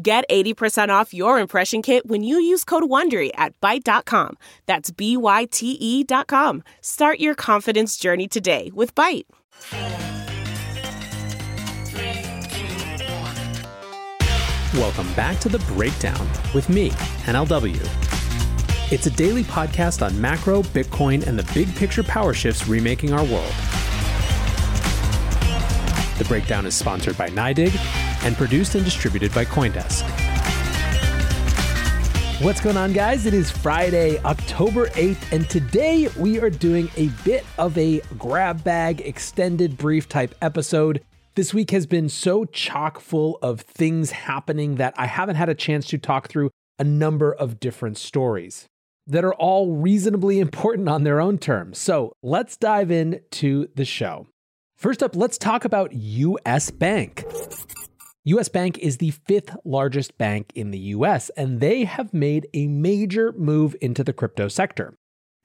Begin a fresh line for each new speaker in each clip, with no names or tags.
Get 80% off your impression kit when you use code WONDERY at Byte.com. That's B-Y-T-E dot com. Start your confidence journey today with Byte.
Welcome back to The Breakdown with me, NLW. It's a daily podcast on macro, Bitcoin, and the big picture power shifts remaking our world. The Breakdown is sponsored by NYDIG and produced and distributed by Coindesk. What's going on, guys? It is Friday, October 8th, and today we are doing a bit of a grab bag, extended brief type episode. This week has been so chock full of things happening that I haven't had a chance to talk through a number of different stories that are all reasonably important on their own terms. So let's dive into the show. First up, let's talk about US Bank. US Bank is the fifth largest bank in the US, and they have made a major move into the crypto sector.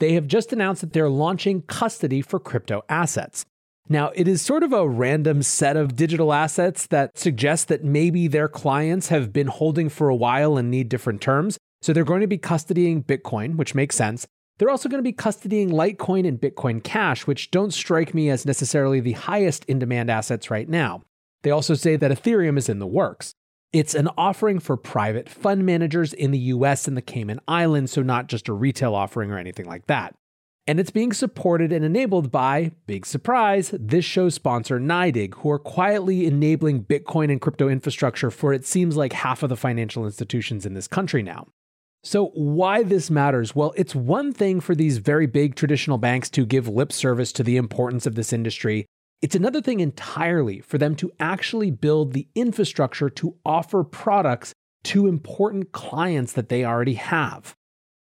They have just announced that they're launching custody for crypto assets. Now, it is sort of a random set of digital assets that suggests that maybe their clients have been holding for a while and need different terms. So they're going to be custodying Bitcoin, which makes sense. They're also going to be custodying Litecoin and Bitcoin Cash, which don't strike me as necessarily the highest in demand assets right now. They also say that Ethereum is in the works. It's an offering for private fund managers in the US and the Cayman Islands, so not just a retail offering or anything like that and it's being supported and enabled by, big surprise, this show's sponsor, NYDIG, who are quietly enabling Bitcoin and crypto infrastructure for it seems like half of the financial institutions in this country now. So, why this matters? Well, it's one thing for these very big traditional banks to give lip service to the importance of this industry. It's another thing entirely for them to actually build the infrastructure to offer products to important clients that they already have.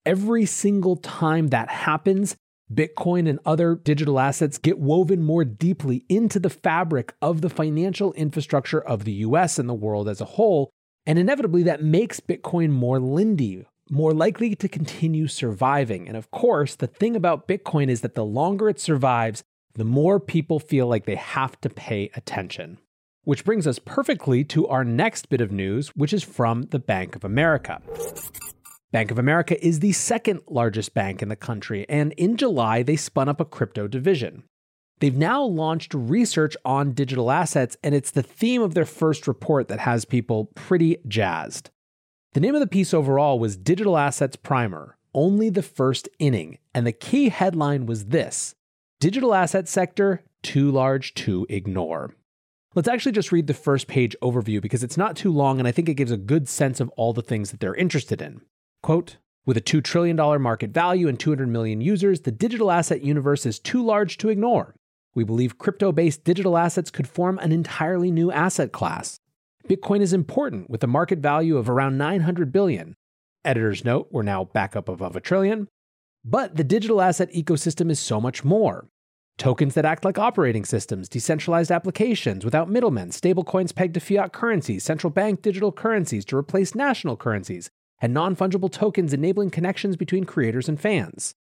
Every single time that happens, Bitcoin and other digital assets get woven more deeply into the fabric of the financial infrastructure of the US and the world as a whole. And inevitably, that makes Bitcoin more lindy, more likely to continue surviving. And of course, the thing about Bitcoin is that the longer it survives, the more people feel like they have to pay attention. Which brings us perfectly to our next bit of news, which is from the Bank of America. Bank of America is the second largest bank in the country, and in July, they spun up a crypto division. They've now launched research on digital assets, and it's the theme of their first report that has people pretty jazzed. The name of the piece overall was Digital Assets Primer, only the first inning, and the key headline was this Digital Asset Sector Too Large to Ignore. Let's actually just read the first page overview because it's not too long and I think it gives a good sense of all the things that they're interested in. Quote, with a $2 trillion market value and 200 million users, the digital asset universe is too large to ignore. We believe crypto based digital assets could form an entirely new asset class. Bitcoin is important with a market value of around 900 billion. Editor's note, we're now back up above a trillion. But the digital asset ecosystem is so much more. Tokens that act like operating systems, decentralized applications without middlemen, stablecoins pegged to fiat currencies, central bank digital currencies to replace national currencies, and non fungible tokens enabling connections between creators and fans.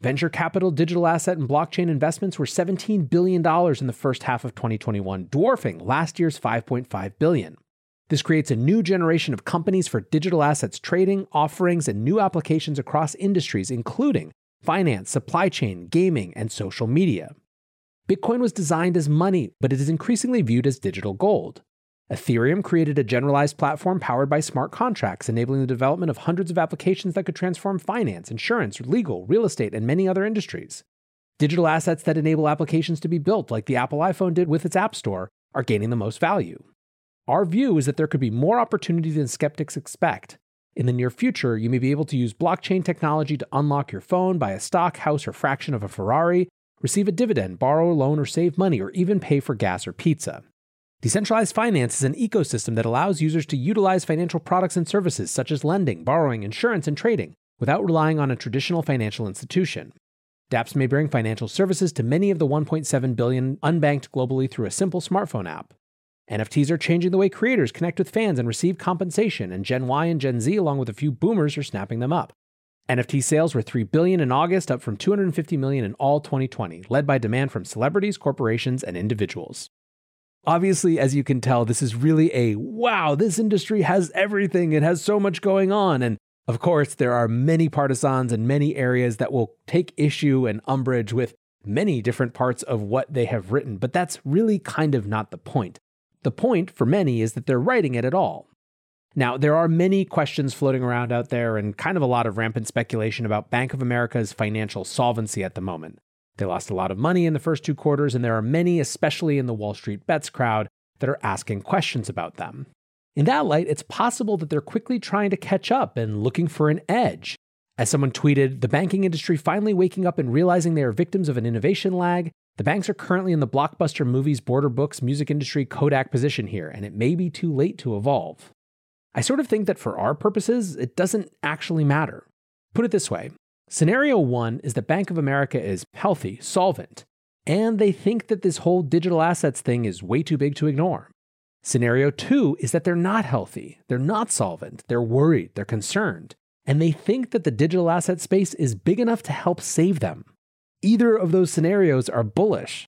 Venture capital, digital asset, and blockchain investments were $17 billion in the first half of 2021, dwarfing last year's $5.5 billion. This creates a new generation of companies for digital assets trading, offerings, and new applications across industries, including finance, supply chain, gaming, and social media. Bitcoin was designed as money, but it is increasingly viewed as digital gold. Ethereum created a generalized platform powered by smart contracts, enabling the development of hundreds of applications that could transform finance, insurance, legal, real estate, and many other industries. Digital assets that enable applications to be built, like the Apple iPhone did with its App Store, are gaining the most value. Our view is that there could be more opportunity than skeptics expect. In the near future, you may be able to use blockchain technology to unlock your phone, buy a stock, house, or fraction of a Ferrari, receive a dividend, borrow a loan, or save money, or even pay for gas or pizza. Decentralized finance is an ecosystem that allows users to utilize financial products and services such as lending, borrowing, insurance, and trading without relying on a traditional financial institution. dApps may bring financial services to many of the 1.7 billion unbanked globally through a simple smartphone app. NFTs are changing the way creators connect with fans and receive compensation, and Gen Y and Gen Z, along with a few boomers, are snapping them up. NFT sales were 3 billion in August, up from 250 million in all 2020, led by demand from celebrities, corporations, and individuals. Obviously, as you can tell, this is really a wow, this industry has everything. It has so much going on. And of course, there are many partisans and many areas that will take issue and umbrage with many different parts of what they have written, but that's really kind of not the point. The point for many is that they're writing it at all. Now, there are many questions floating around out there and kind of a lot of rampant speculation about Bank of America's financial solvency at the moment. They lost a lot of money in the first two quarters, and there are many, especially in the Wall Street bets crowd, that are asking questions about them. In that light, it's possible that they're quickly trying to catch up and looking for an edge. As someone tweeted, the banking industry finally waking up and realizing they are victims of an innovation lag. The banks are currently in the blockbuster movies, border books, music industry, Kodak position here, and it may be too late to evolve. I sort of think that for our purposes, it doesn't actually matter. Put it this way Scenario one is that Bank of America is healthy, solvent, and they think that this whole digital assets thing is way too big to ignore. Scenario two is that they're not healthy, they're not solvent, they're worried, they're concerned, and they think that the digital asset space is big enough to help save them. Either of those scenarios are bullish.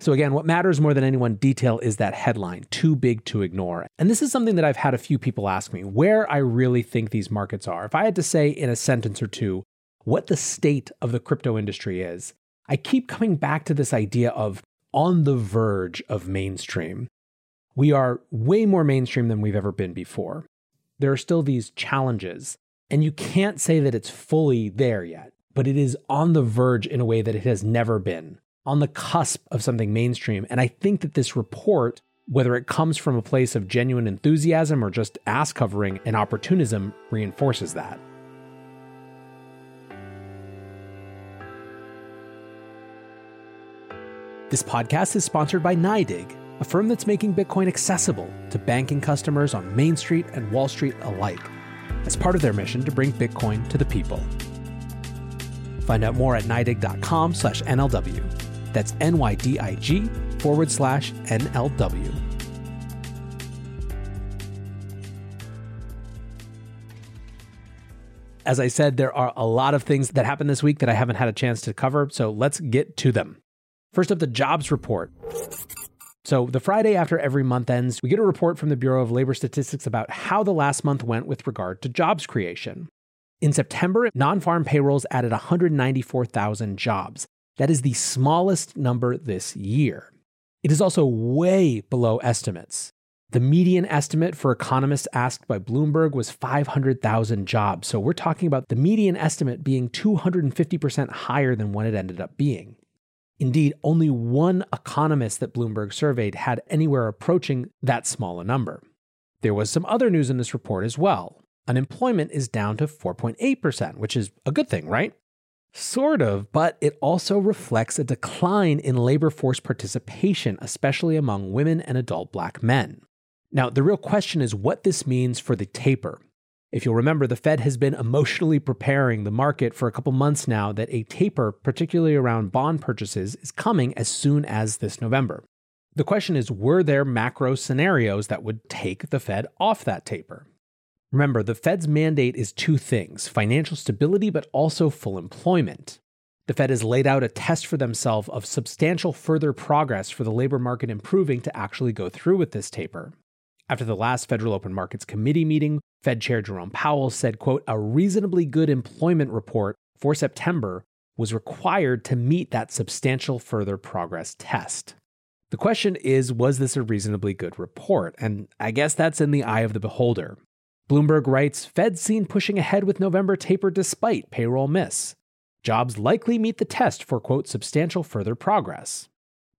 So, again, what matters more than any one detail is that headline, too big to ignore. And this is something that I've had a few people ask me where I really think these markets are. If I had to say in a sentence or two what the state of the crypto industry is, I keep coming back to this idea of on the verge of mainstream. We are way more mainstream than we've ever been before. There are still these challenges, and you can't say that it's fully there yet, but it is on the verge in a way that it has never been, on the cusp of something mainstream. And I think that this report, whether it comes from a place of genuine enthusiasm or just ass covering and opportunism, reinforces that. This podcast is sponsored by NYDIG, a firm that's making Bitcoin accessible to banking customers on Main Street and Wall Street alike, as part of their mission to bring Bitcoin to the people. Find out more at NYDIG.com slash NLW. That's N-Y-D-I-G forward slash NLW. As I said, there are a lot of things that happened this week that I haven't had a chance to cover, so let's get to them. First up, the jobs report. So, the Friday after every month ends, we get a report from the Bureau of Labor Statistics about how the last month went with regard to jobs creation. In September, non farm payrolls added 194,000 jobs. That is the smallest number this year. It is also way below estimates. The median estimate for economists asked by Bloomberg was 500,000 jobs. So we're talking about the median estimate being 250% higher than what it ended up being. Indeed, only one economist that Bloomberg surveyed had anywhere approaching that small a number. There was some other news in this report as well. Unemployment is down to 4.8%, which is a good thing, right? Sort of, but it also reflects a decline in labor force participation, especially among women and adult black men. Now, the real question is what this means for the taper. If you'll remember, the Fed has been emotionally preparing the market for a couple months now that a taper, particularly around bond purchases, is coming as soon as this November. The question is were there macro scenarios that would take the Fed off that taper? Remember, the Fed's mandate is two things financial stability, but also full employment. The Fed has laid out a test for themselves of substantial further progress for the labor market improving to actually go through with this taper. After the last Federal Open Markets Committee meeting, Fed Chair Jerome Powell said, quote, a reasonably good employment report for September was required to meet that substantial further progress test. The question is was this a reasonably good report? And I guess that's in the eye of the beholder. Bloomberg writes Fed seen pushing ahead with November taper despite payroll miss. Jobs likely meet the test for, quote, substantial further progress.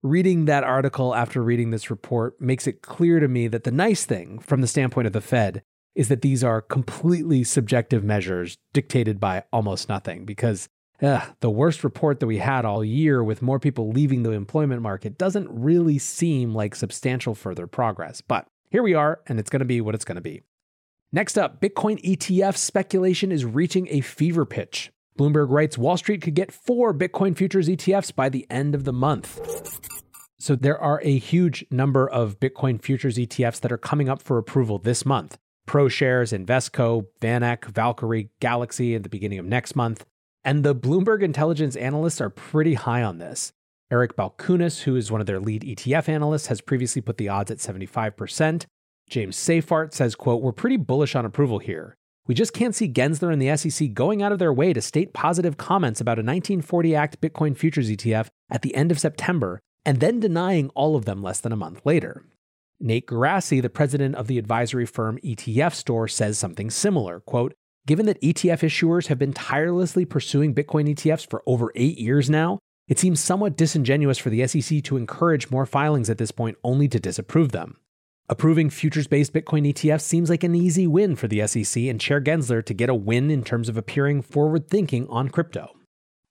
Reading that article after reading this report makes it clear to me that the nice thing, from the standpoint of the Fed, is that these are completely subjective measures dictated by almost nothing because Ugh, the worst report that we had all year with more people leaving the employment market doesn't really seem like substantial further progress. But here we are, and it's going to be what it's going to be. Next up, Bitcoin ETF speculation is reaching a fever pitch. Bloomberg writes Wall Street could get four Bitcoin futures ETFs by the end of the month. So there are a huge number of Bitcoin futures ETFs that are coming up for approval this month. ProShares, Invesco, VanEck, Valkyrie, Galaxy at the beginning of next month. And the Bloomberg intelligence analysts are pretty high on this. Eric Balchunas, who is one of their lead ETF analysts, has previously put the odds at 75%. James Seyffart says, quote, We're pretty bullish on approval here. We just can't see Gensler and the SEC going out of their way to state positive comments about a 1940 Act Bitcoin futures ETF at the end of September and then denying all of them less than a month later. Nate Geraci, the president of the advisory firm ETF Store, says something similar. Quote, Given that ETF issuers have been tirelessly pursuing Bitcoin ETFs for over eight years now, it seems somewhat disingenuous for the SEC to encourage more filings at this point only to disapprove them. Approving futures based Bitcoin ETFs seems like an easy win for the SEC and Chair Gensler to get a win in terms of appearing forward thinking on crypto.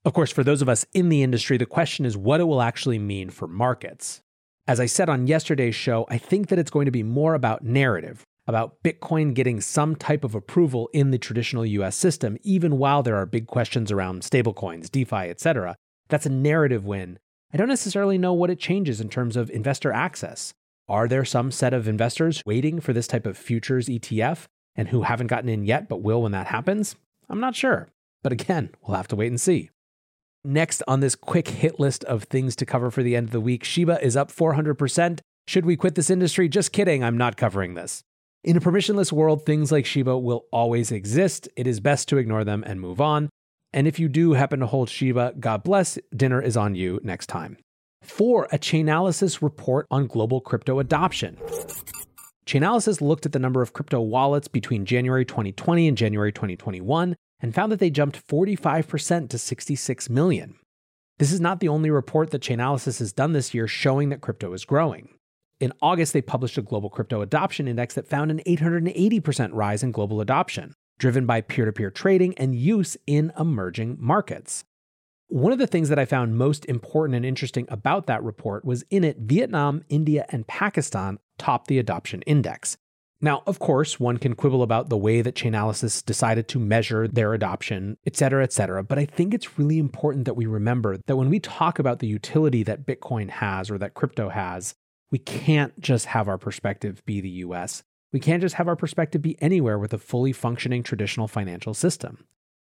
Of course, for those of us in the industry, the question is what it will actually mean for markets. As I said on yesterday's show, I think that it's going to be more about narrative about Bitcoin getting some type of approval in the traditional US system, even while there are big questions around stablecoins, DeFi, etc. That's a narrative win. I don't necessarily know what it changes in terms of investor access. Are there some set of investors waiting for this type of futures ETF and who haven't gotten in yet but will when that happens? I'm not sure. But again, we'll have to wait and see. Next on this quick hit list of things to cover for the end of the week, Shiba is up 400%. Should we quit this industry? Just kidding, I'm not covering this. In a permissionless world, things like Shiba will always exist. It is best to ignore them and move on. And if you do happen to hold Shiba, God bless, dinner is on you next time. Four, a Chainalysis report on global crypto adoption. Chainalysis looked at the number of crypto wallets between January 2020 and January 2021 and found that they jumped 45% to 66 million. This is not the only report that Chainalysis has done this year showing that crypto is growing. In August, they published a global crypto adoption index that found an 880% rise in global adoption, driven by peer to peer trading and use in emerging markets. One of the things that I found most important and interesting about that report was in it, Vietnam, India, and Pakistan topped the adoption index. Now, of course, one can quibble about the way that Chainalysis decided to measure their adoption, et cetera, et cetera. But I think it's really important that we remember that when we talk about the utility that Bitcoin has or that crypto has, we can't just have our perspective be the US. We can't just have our perspective be anywhere with a fully functioning traditional financial system.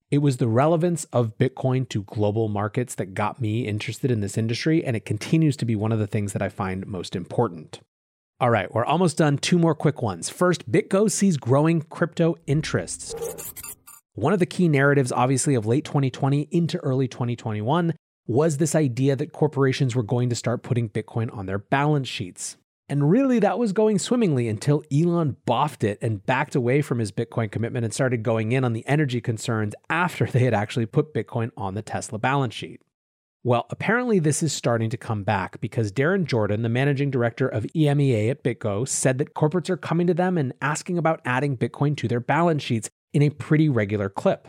It was the relevance of Bitcoin to global markets that got me interested in this industry, and it continues to be one of the things that I find most important. All right, we're almost done. Two more quick ones. First, BitGo sees growing crypto interests. One of the key narratives, obviously, of late 2020 into early 2021 was this idea that corporations were going to start putting Bitcoin on their balance sheets. And really, that was going swimmingly until Elon boffed it and backed away from his Bitcoin commitment and started going in on the energy concerns after they had actually put Bitcoin on the Tesla balance sheet. Well, apparently, this is starting to come back because Darren Jordan, the managing director of EMEA at BitGo, said that corporates are coming to them and asking about adding Bitcoin to their balance sheets in a pretty regular clip.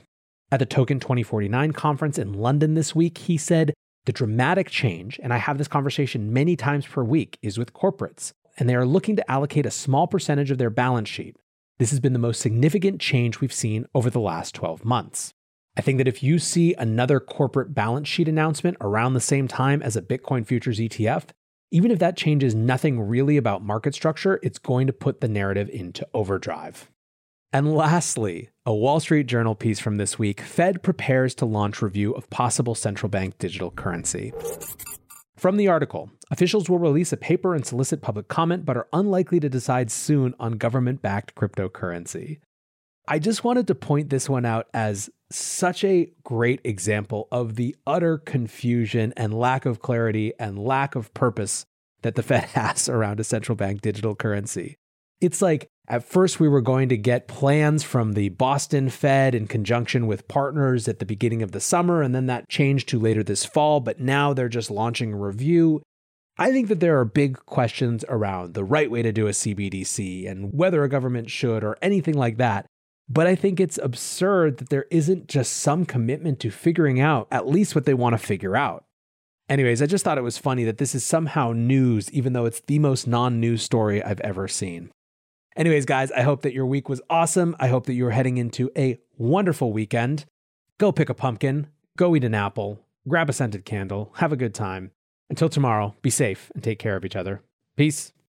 At the Token 2049 conference in London this week, he said, The dramatic change, and I have this conversation many times per week, is with corporates, and they are looking to allocate a small percentage of their balance sheet. This has been the most significant change we've seen over the last 12 months. I think that if you see another corporate balance sheet announcement around the same time as a Bitcoin futures ETF, even if that changes nothing really about market structure, it's going to put the narrative into overdrive. And lastly, a Wall Street Journal piece from this week Fed prepares to launch review of possible central bank digital currency. From the article, officials will release a paper and solicit public comment, but are unlikely to decide soon on government backed cryptocurrency. I just wanted to point this one out as such a great example of the utter confusion and lack of clarity and lack of purpose that the Fed has around a central bank digital currency. It's like at first we were going to get plans from the Boston Fed in conjunction with partners at the beginning of the summer, and then that changed to later this fall, but now they're just launching a review. I think that there are big questions around the right way to do a CBDC and whether a government should or anything like that. But I think it's absurd that there isn't just some commitment to figuring out at least what they want to figure out. Anyways, I just thought it was funny that this is somehow news, even though it's the most non news story I've ever seen. Anyways, guys, I hope that your week was awesome. I hope that you're heading into a wonderful weekend. Go pick a pumpkin, go eat an apple, grab a scented candle, have a good time. Until tomorrow, be safe and take care of each other. Peace.